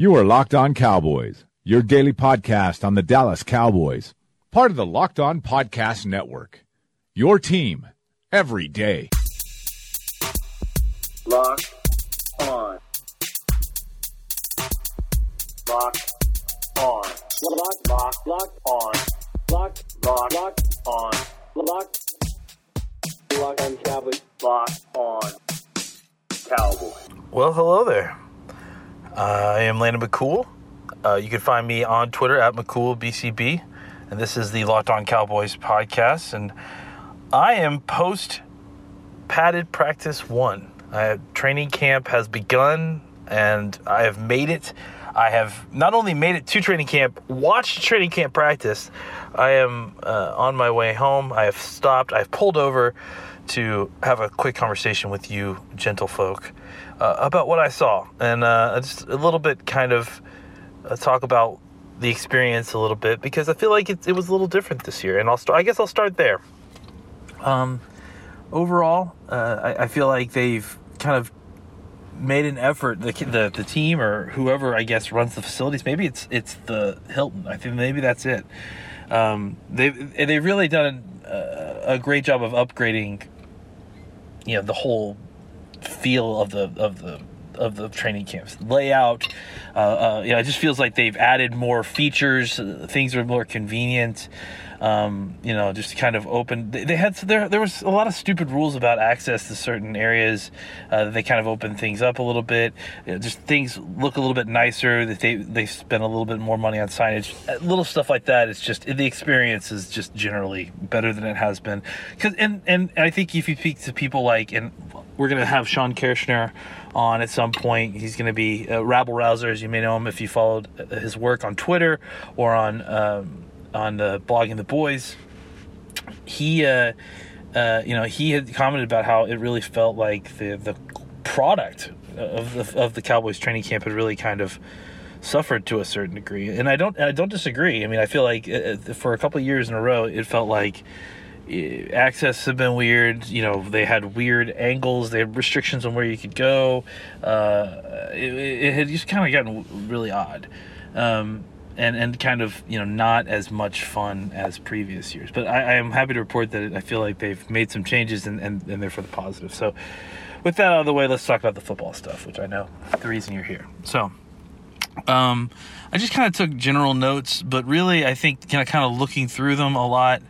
You are Locked On Cowboys, your daily podcast on the Dallas Cowboys, part of the Locked On Podcast Network. Your team every day. Locked on. Locked on. Locked, locked, locked on. Locked, locked, locked on. Locked. Locked on Cowboys. Locked on Cowboys. Well, hello there. I am Landon McCool. Uh, you can find me on Twitter at McCoolBCB, and this is the Locked On Cowboys podcast. And I am post padded practice one. I, training camp has begun, and I have made it. I have not only made it to training camp, watched training camp practice. I am uh, on my way home. I have stopped. I've pulled over to have a quick conversation with you, gentlefolk, uh, about what I saw, and uh, just a little bit kind of uh, talk about the experience a little bit because I feel like it, it was a little different this year, and I'll start. I guess I'll start there. Um, overall, uh, I, I feel like they've kind of made an effort the, the the team or whoever I guess runs the facilities maybe it's it's the Hilton I think maybe that's it um, they've they've really done a, a great job of upgrading you know the whole feel of the of the of the training camps. Layout uh, uh, you know it just feels like they've added more features. Things are more convenient um, you know just kind of open they, they, had there there was a lot of stupid rules about access to certain areas uh, they kind of opened things up a little bit. You know, just things look a little bit nicer that they they spend a little bit more money on signage. Uh, little stuff like that it's just the experience is just generally better than it has been. Because and and I think if you speak to people like and we're to have Sean Kirshner on at some point. He's going to be a rabble rouser, as you may know him if you followed his work on Twitter or on um, on the blogging the boys. He, uh, uh, you know, he had commented about how it really felt like the the product of the, of the Cowboys training camp had really kind of suffered to a certain degree, and I don't I don't disagree. I mean, I feel like uh, for a couple years in a row, it felt like access had been weird. You know, they had weird angles. They had restrictions on where you could go. Uh, it, it, had just kind of gotten really odd, um, and and kind of you know not as much fun as previous years. But I, I am happy to report that I feel like they've made some changes and, and, and they're for the positive. So, with that out of the way, let's talk about the football stuff, which I know the reason you're here. So. Um, I just kind of took general notes, but really, I think kind of kind of looking through them a lot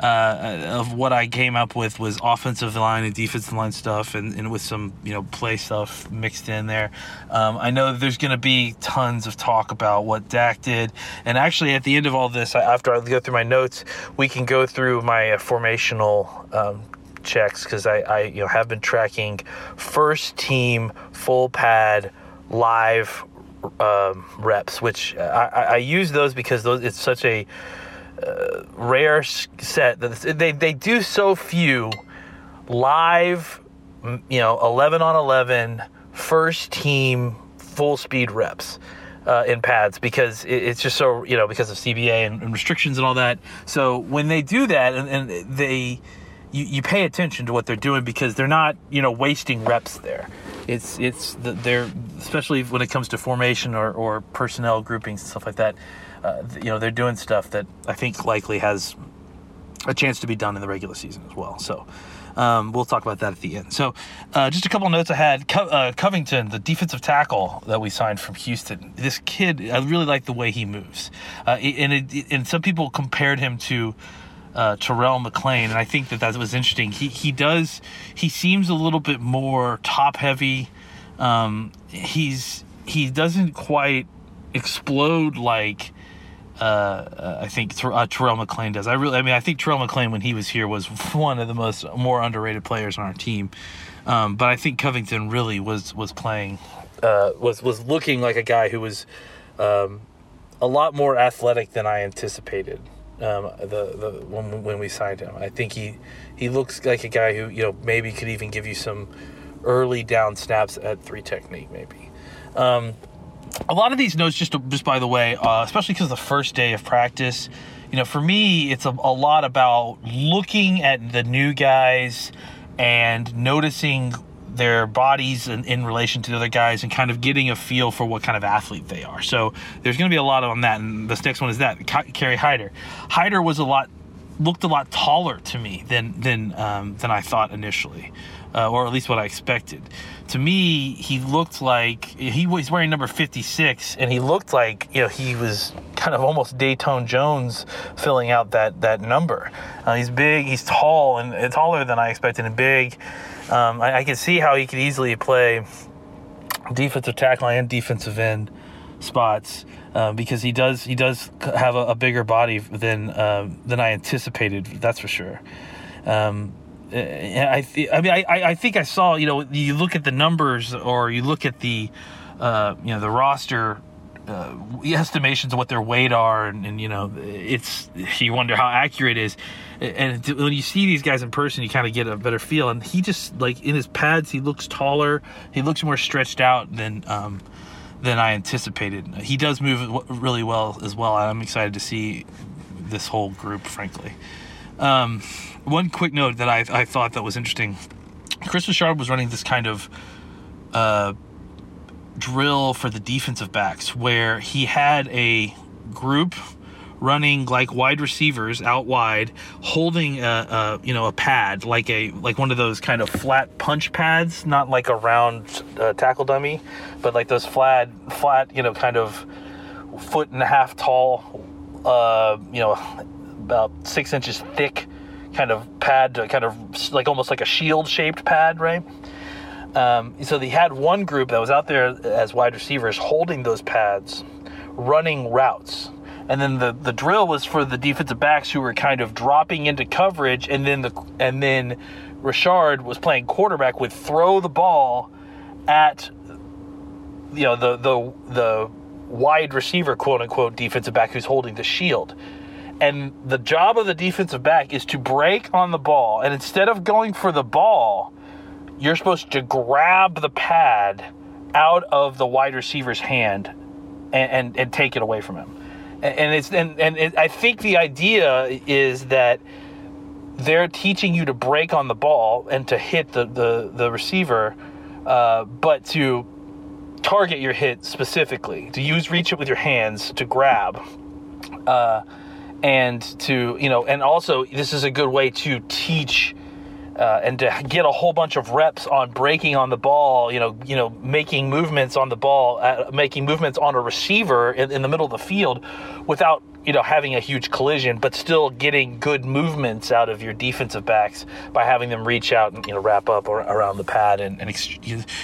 uh, of what I came up with was offensive line and defensive line stuff, and, and with some you know play stuff mixed in there. Um, I know there's going to be tons of talk about what Dak did, and actually at the end of all this, after I go through my notes, we can go through my uh, formational. Um, checks because I, I you know have been tracking first team full pad live um, reps, which I, I, use those because those it's such a uh, rare set that they they do so few live, you know, eleven on eleven first team full speed reps. Uh, in pads because it, it's just so you know because of CBA and, and, restrictions and all that. So when they do that and, and they you, you pay attention to what they're doing because they're not you know wasting reps there. It's it's the, they're especially when it comes to formation or, or personnel groupings and stuff like that uh, you know, they're doing stuff that I think likely has a chance to be done in the regular season as well. So um, we'll talk about that at the end. So uh, just a couple notes I had. Co- uh, Covington, the defensive tackle that we signed from Houston. This kid, I really like the way he moves, uh, and it, and some people compared him to. Uh, Terrell McClain, and I think that that was interesting. He he does he seems a little bit more top heavy. Um, he's he doesn't quite explode like uh, I think uh, Terrell McClain does. I really, I mean, I think Terrell McClain when he was here was one of the most more underrated players on our team. Um, but I think Covington really was was playing, uh, was was looking like a guy who was um, a lot more athletic than I anticipated. Um, the the when, when we signed him, I think he he looks like a guy who you know maybe could even give you some early down snaps at three technique maybe. A lot of these notes, just just by the way, uh, especially because of the first day of practice, you know, for me, it's a, a lot about looking at the new guys and noticing their bodies in, in relation to the other guys and kind of getting a feel for what kind of athlete they are. So there's going to be a lot on that. And this next one is that Kerry Hyder. Hyder was a lot looked a lot taller to me than than um, than I thought initially, uh, or at least what I expected. To me, he looked like he was wearing number 56, and he looked like you know he was kind of almost Datone Jones filling out that that number. Uh, he's big, he's tall, and taller than I expected, and big. Um, I, I see how he could easily play defensive tackle and defensive end spots uh, because he does he does have a, a bigger body than uh, than I anticipated. That's for sure. Um, I th- I mean I, I think I saw you know you look at the numbers or you look at the uh, you know the roster uh, estimations of what their weight are, and, and, you know, it's you wonder how accurate it is. And when you see these guys in person, you kind of get a better feel. And he just like in his pads, he looks taller. He looks more stretched out than um, than I anticipated. He does move really well as well. I'm excited to see this whole group, frankly. Um, one quick note that I, I thought that was interesting: Kris Richard was running this kind of uh, drill for the defensive backs where he had a group running like wide receivers out wide, holding a, a, you know a pad like a like one of those kind of flat punch pads, not like a round uh, tackle dummy, but like those flat flat you know kind of foot and a half tall, uh, you know about six inches thick kind of pad, kind of like almost like a shield shaped pad, right? Um, so they had one group that was out there as wide receivers holding those pads, running routes. And then the, the drill was for the defensive backs who were kind of dropping into coverage, and then the and then Richard was playing quarterback would throw the ball at you know the the the wide receiver quote unquote defensive back who's holding the shield. And the job of the defensive back is to break on the ball, and instead of going for the ball, you're supposed to grab the pad out of the wide receiver's hand and, and, and take it away from him. And, and it's and, and it, I think the idea is that they're teaching you to break on the ball and to hit the the, the receiver, uh, but to target your hit specifically, to use reach it with your hands to grab. Uh, and to you know and also this is a good way to teach uh, and to get a whole bunch of reps on breaking on the ball, you know, you know, making movements on the ball, uh, making movements on a receiver in, in, the middle of the field, without you know having a huge collision, but still getting good movements out of your defensive backs by having them reach out and you know wrap up or, around the pad, and, and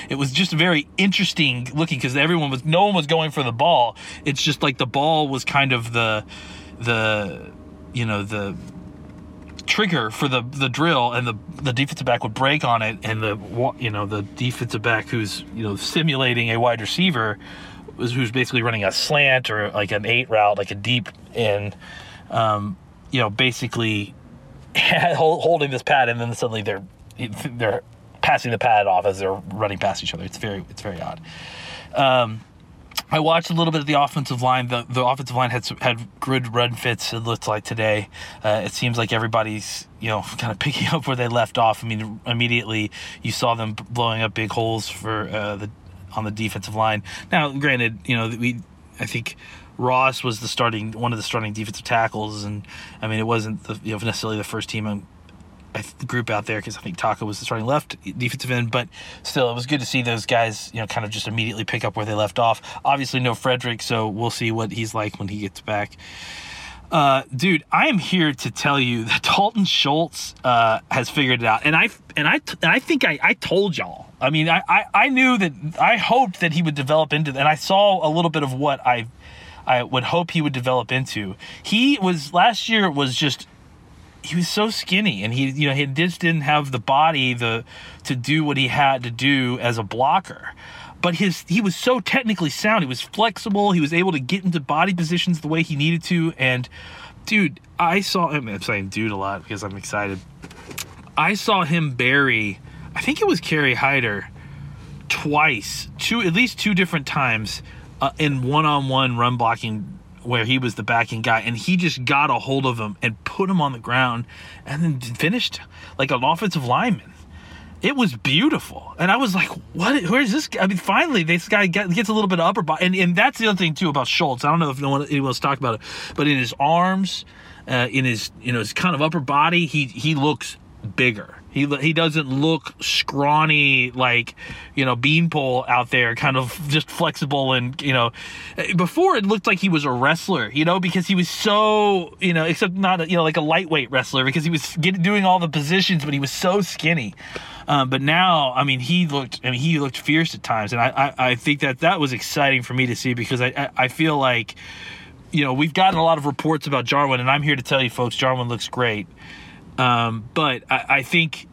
it was just very interesting looking because everyone was no one was going for the ball. It's just like the ball was kind of the the you know the trigger for the the drill, and the the defensive back would break on it, and the you know the defensive back who's you know simulating a wide receiver was who's basically running a slant or like an eight route, like a deep in, um, you know, basically holding this pad, and then suddenly they're they're passing the pad off as they're running past each other. It's very it's very odd. Um, I watched a little bit of the offensive line. The the offensive line had had good run fits. It looked like today. Uh, it seems like everybody's you know kind of picking up where they left off. I mean, immediately you saw them blowing up big holes for uh, the on the defensive line. Now, granted, you know we I think Ross was the starting one of the starting defensive tackles, and I mean it wasn't the, you know necessarily the first team group out there because I think Taco was the starting left defensive end, but still, it was good to see those guys, you know, kind of just immediately pick up where they left off. Obviously, no Frederick, so we'll see what he's like when he gets back. Uh, dude, I am here to tell you that Dalton Schultz uh, has figured it out, and I and I and I think I, I told y'all. I mean, I, I I knew that I hoped that he would develop into, and I saw a little bit of what I I would hope he would develop into. He was last year was just he was so skinny and he you know he just didn't have the body the to do what he had to do as a blocker. But his he was so technically sound. He was flexible. He was able to get into body positions the way he needed to. And dude i saw him i'm saying dude a lot because i'm excited. I saw him bury i think it was Kerry Hyder twice two at least two different times uh, in one-on-one run blocking where he was the backing guy, and he just got a hold of him and put him on the ground, and then finished like an offensive lineman. it was beautiful, and I was like, "What? Where's this?" guy? I mean, finally, this guy gets a little bit of upper body, and, and that's the other thing too about Schultz. I don't know if no one anyone else talked about it, but in his arms, uh, in his you know his kind of upper body, he he looks bigger. He he doesn't look scrawny like you know beanpole out there, kind of just flexible and you know. Before it looked like he was a wrestler, you know, because he was so you know, except not a, you know like a lightweight wrestler because he was doing all the positions, but he was so skinny. Um, but now, I mean, he looked. I mean, he looked fierce at times, and I, I, I think that that was exciting for me to see because I, I, I feel like, you know, we've gotten a lot of reports about Jarwin, and I'm here to tell you, folks, Jarwin looks great. Um, but I, I think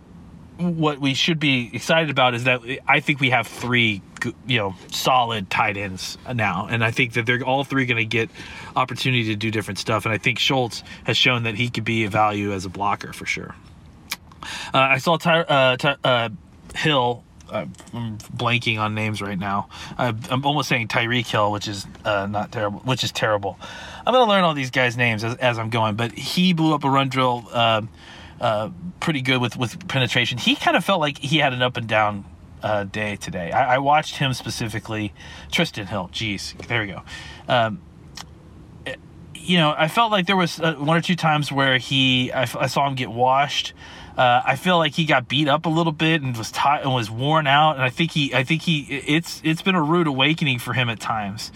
what we should be excited about is that I think we have three, you know, solid tight ends now, and I think that they're all three going to get opportunity to do different stuff. And I think Schultz has shown that he could be a value as a blocker for sure. Uh, I saw Ty, uh, Ty, uh, Hill. I'm blanking on names right now. I'm almost saying Tyreek Hill, which is uh, not terrible. Which is terrible. I'm gonna learn all these guys' names as, as I'm going. But he blew up a run drill uh, uh, pretty good with with penetration. He kind of felt like he had an up and down uh, day today. I, I, watched him specifically. Trysten Hill, jeez, there we go. Um, you know, I felt like there was uh, one or two times where he, I, I saw him get washed. Uh, I feel like he got beat up a little bit and was tired and was worn out. And I think he, I think he, it's it's been a rude awakening for him at times.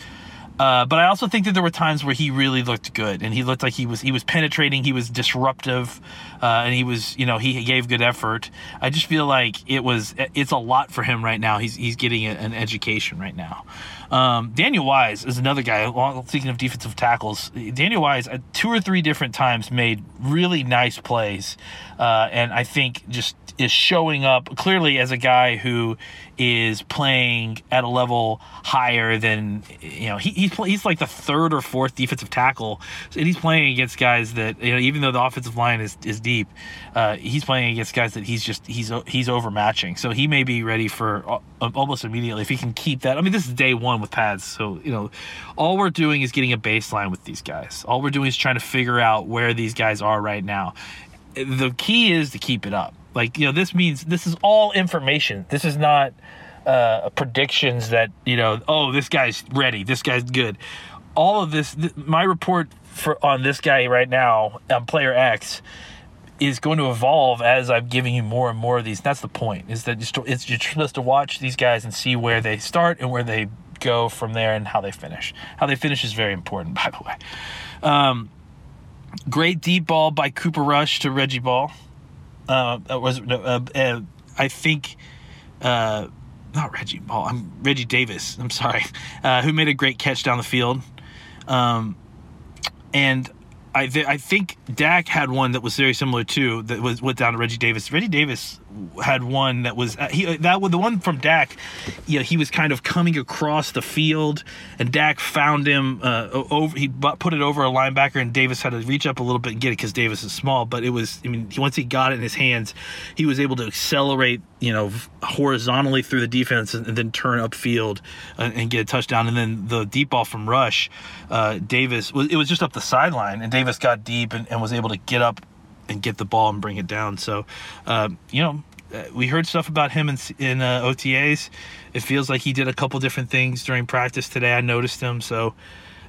Uh, but I also think that there were times where he really looked good, and he looked like he was he was penetrating, he was disruptive, uh, and he was you know he gave good effort. I just feel like it was it's a lot for him right now. He's he's getting an education right now. Um, Daniel Wise is another guy. Speaking of defensive tackles, Daniel Wise uh, two or three different times made really nice plays, uh, and I think just is showing up clearly as a guy who is playing at a level higher than you know he, he's he's like the third or fourth defensive tackle and he's playing against guys that you know even though the offensive line is, is deep uh, he's playing against guys that he's just he's he's overmatching so he may be ready for uh, almost immediately if he can keep that I mean this is day one with pads so you know all we're doing is getting a baseline with these guys all we're doing is trying to figure out where these guys are right now the key is to keep it up like, you know, this means this is all information. This is not uh, predictions that, you know, oh, this guy's ready, this guy's good. All of this, th- my report for on this guy right now, on player X, is going to evolve as I'm giving you more and more of these. That's the point. Is that it's you're supposed to watch these guys and see where they start and where they go from there and how they finish. How they finish is very important, by the way. Um, great deep ball by Cooper Rush to Reggie Ball uh, was uh, uh, I think uh, not Reggie Ball. I'm Reggie Davis. I'm sorry, uh, who made a great catch down the field. Um, and I th- I think Dak had one that was very similar too. That was went down to Reggie Davis. Reggie Davis had one that was uh, he that was the one from Dak. Yeah, he was kind of coming across the field, and Dak found him uh, over. He put it over a linebacker, and Davis had to reach up a little bit and get it because Davis is small. But it was, I mean, once he got it in his hands, he was able to accelerate, you know, horizontally through the defense and, then turn upfield and, and, get a touchdown. And then the deep ball from Rush, uh, Davis it was just up the sideline, and Davis got deep and, and was able to get up and get the ball and bring it down. So, uh, you know, uh, we heard stuff about him in, in uh, OTAs. It feels like he did a couple different things during practice today. I noticed him, so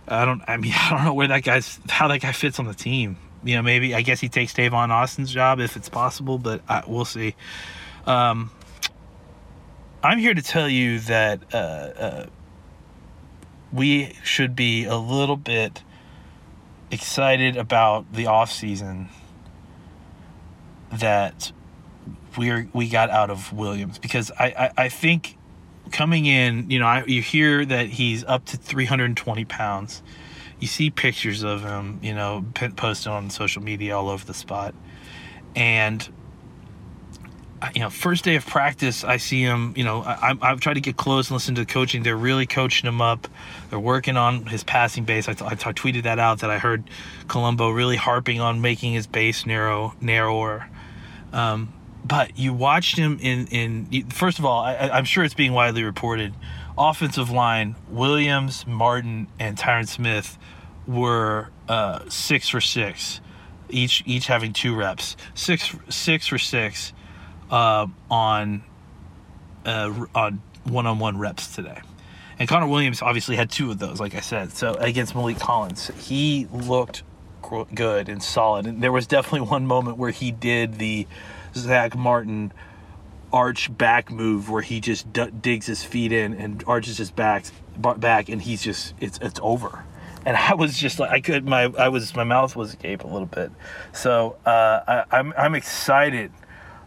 I don't. I mean, I don't know where that guy's how that guy fits on the team. You know, maybe I guess he takes Tavon Austin's job if it's possible, but I, we'll see. Um, I'm here to tell you that uh, uh, we should be a little bit excited about the off season that we are we got out of Williams because I, I, I think coming in, you know, I, you hear that he's up to 320 pounds. You see pictures of him, you know, posted on social media all over the spot, and you know, first day of practice, I see him. You know, I, I've tried to get close and listen to the coaching. They're really coaching him up. They're working on his passing base. I, I, I tweeted that out that I heard Colombo really harping on making his base narrow, narrower. Um, but you watched him in in first of all, I, I'm sure it's being widely reported. Offensive line: Williams, Martin, and Tyron Smith were uh, six for six, each each having two reps. Six six for six uh, on uh, on one-on-one reps today. And Connor Williams obviously had two of those, like I said. So against Maliek Collins, he looked good and solid. And there was definitely one moment where he did the Zack Martin arch back move where he just d- digs his feet in and arches his back back and he's just it's it's over. And I was just like I could my I was my mouth was agape a little bit. So uh, I, I'm I'm excited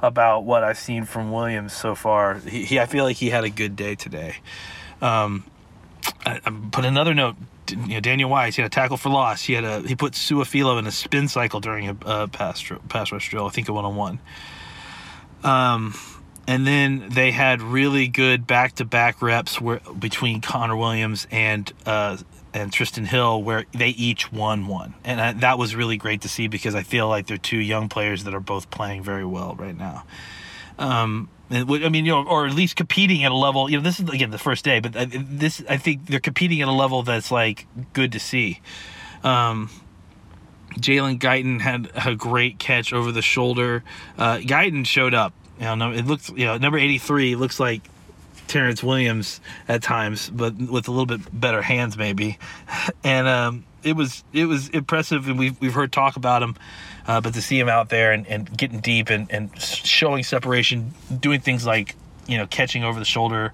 about what I've seen from Williams so far. He, he I feel like he had a good day today. Um, I, I put another note you know, Daniel Wise, he had a tackle for loss. He had a he put Su'a-Filo in a spin cycle during a uh, pass pass rush drill. I think a one on one. Um, and then they had really good back-to-back reps where, between Connor Williams and uh, and Trysten Hill, where they each won one, and I, that was really great to see because I feel like they're two young players that are both playing very well right now. Um, I mean, you know, or at least competing at a level. You know, this is again the first day, but this I think they're competing at a level that's like good to see. Um, Jalen Guyton had a great catch over the shoulder. Uh, Guyton showed up you know, it looks you know number eighty three looks like Terrance Williams at times, but with a little bit better hands maybe. And um, it was it was impressive, and we've we've heard talk about him. Uh, but to see him out there and, and getting deep and, and showing separation, doing things like you know catching over the shoulder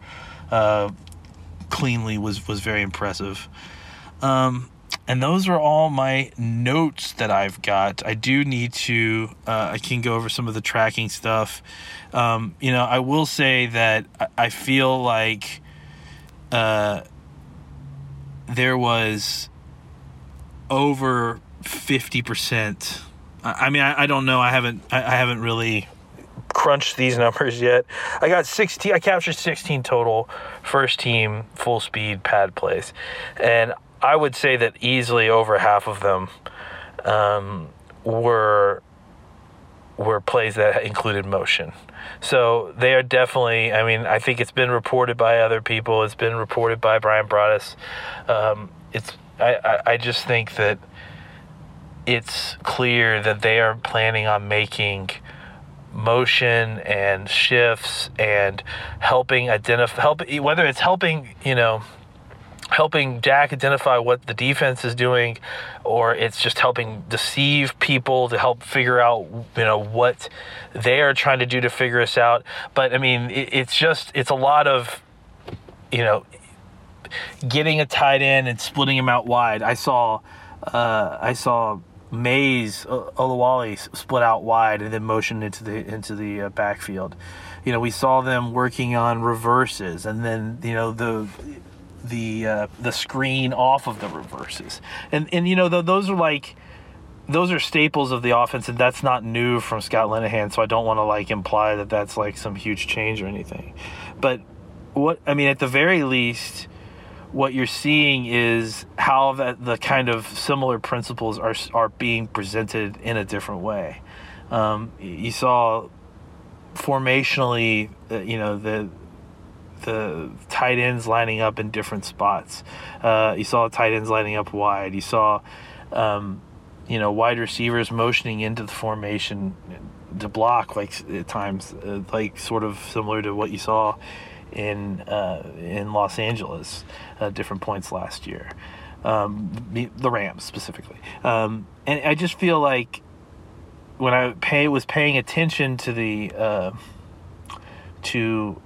uh, cleanly was was very impressive. Um, and those are all my notes that I've got. I do need to, uh, I can go over some of the tracking stuff. Um, you know, I will say that I feel like uh, there was over 50%. I mean, I, I don't know. I haven't, I, I haven't really crunched these numbers yet. I got 16, I captured 16 total first team full speed pad plays. And I would say that easily over half of them um, were were plays that included motion. So they are definitely. I mean, I think it's been reported by other people. It's been reported by Brian Broaddus. Um, it's. I, I, I just think that it's clear that they are planning on making motion and shifts and helping identify help whether it's helping you know helping Dak identify what the defense is doing, or it's just helping deceive people to help figure out, you know, what they are trying to do to figure us out. But I mean, it, it's just, it's a lot of, you know, getting a tight end and splitting him out wide. I saw, uh, I saw Mays Olawale split out wide and then motion into the into the uh, backfield. You know, we saw them working on reverses, and then you know the the uh, the screen off of the reverses, and and you know th- those are like those are staples of the offense, and that's not new from Scott Linehan. So I don't want to like imply that that's like some huge change or anything. But what I mean, at the very least, what you're seeing is how that the kind of similar principles are are being presented in a different way. Um, you saw formationally, uh, you know the the tight ends lining up in different spots. Uh, you saw tight ends lining up wide. You saw, um, you know, wide receivers motioning into the formation to block, like at times, uh, like sort of similar to what you saw in uh, in Los Angeles at different points last year. Um, the Rams specifically, um, and I just feel like when I pay was paying attention to the uh, to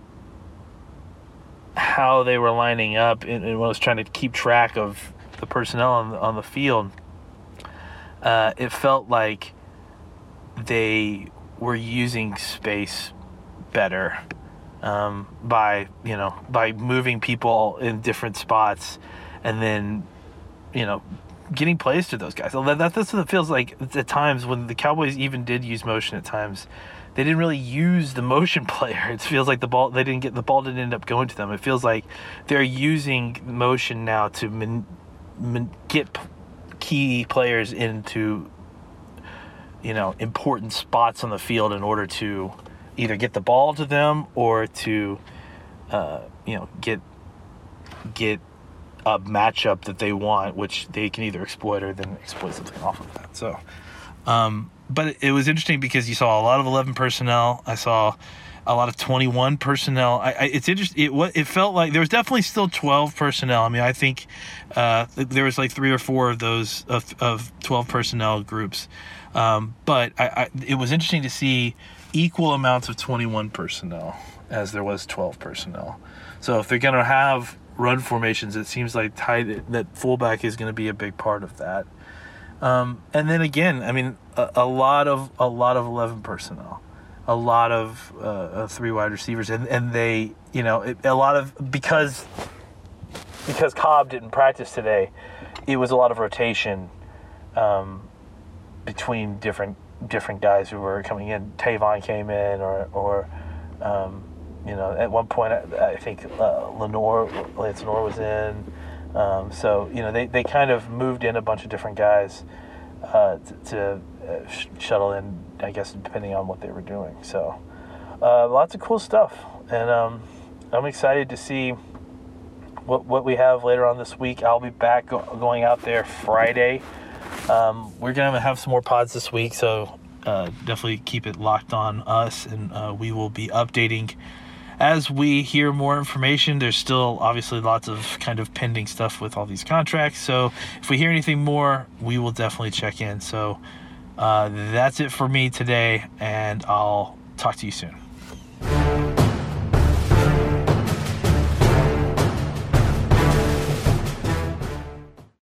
how they were lining up and, and I was trying to keep track of the personnel on the, on the field, uh, it felt like they were using space better um, by you know by moving people in different spots and then you know getting plays to those guys. That, that's what it feels like at times when the Cowboys even did use motion at times they didn't really use the motion player. It feels like the ball they didn't get the ball didn't end up going to them. It feels like they're using motion now to min, min, get key players into you know important spots on the field in order to either get the ball to them or to uh, you know get get a matchup that they want, which they can either exploit or then exploit something off of that. So Um, but it was interesting because you saw a lot of 11 personnel. I saw a lot of 21 personnel. I, I, it's interesting. It what it felt like there was definitely still 12 personnel. I mean, I think uh, there was like three or four of those of, of 12 personnel groups. Um, but I, I, it was interesting to see equal amounts of 21 personnel as there was 12 personnel. So if they're going to have run formations, it seems like tight that fullback is going to be a big part of that. Um, and then again, I mean, a, a, lot of a lot of 11 personnel, a lot of uh, three wide receivers, and and they, you know, it, a lot of because because Cobb didn't practice today, it was a lot of rotation um, between different different guys who were coming in. Tavon came in, or or um, you know, at one point I, I think uh, Lenoir, Lance Lenoir was in. Um, so you know, they, they kind of moved in a bunch of different guys uh, to, to uh, sh- shuttle in. I guess depending on what they were doing. So uh, lots of cool stuff, and um, I'm excited to see what what we have later on this week. I'll be back go- going out there Friday. Um, we're gonna have some more pods this week, so uh, definitely keep it locked on us, and uh, we will be updating as we hear more information. There's still obviously lots of kind of pending stuff with all these contracts. So if we hear anything more, we will definitely check in. So uh, that's it for me today, and I'll talk to you soon.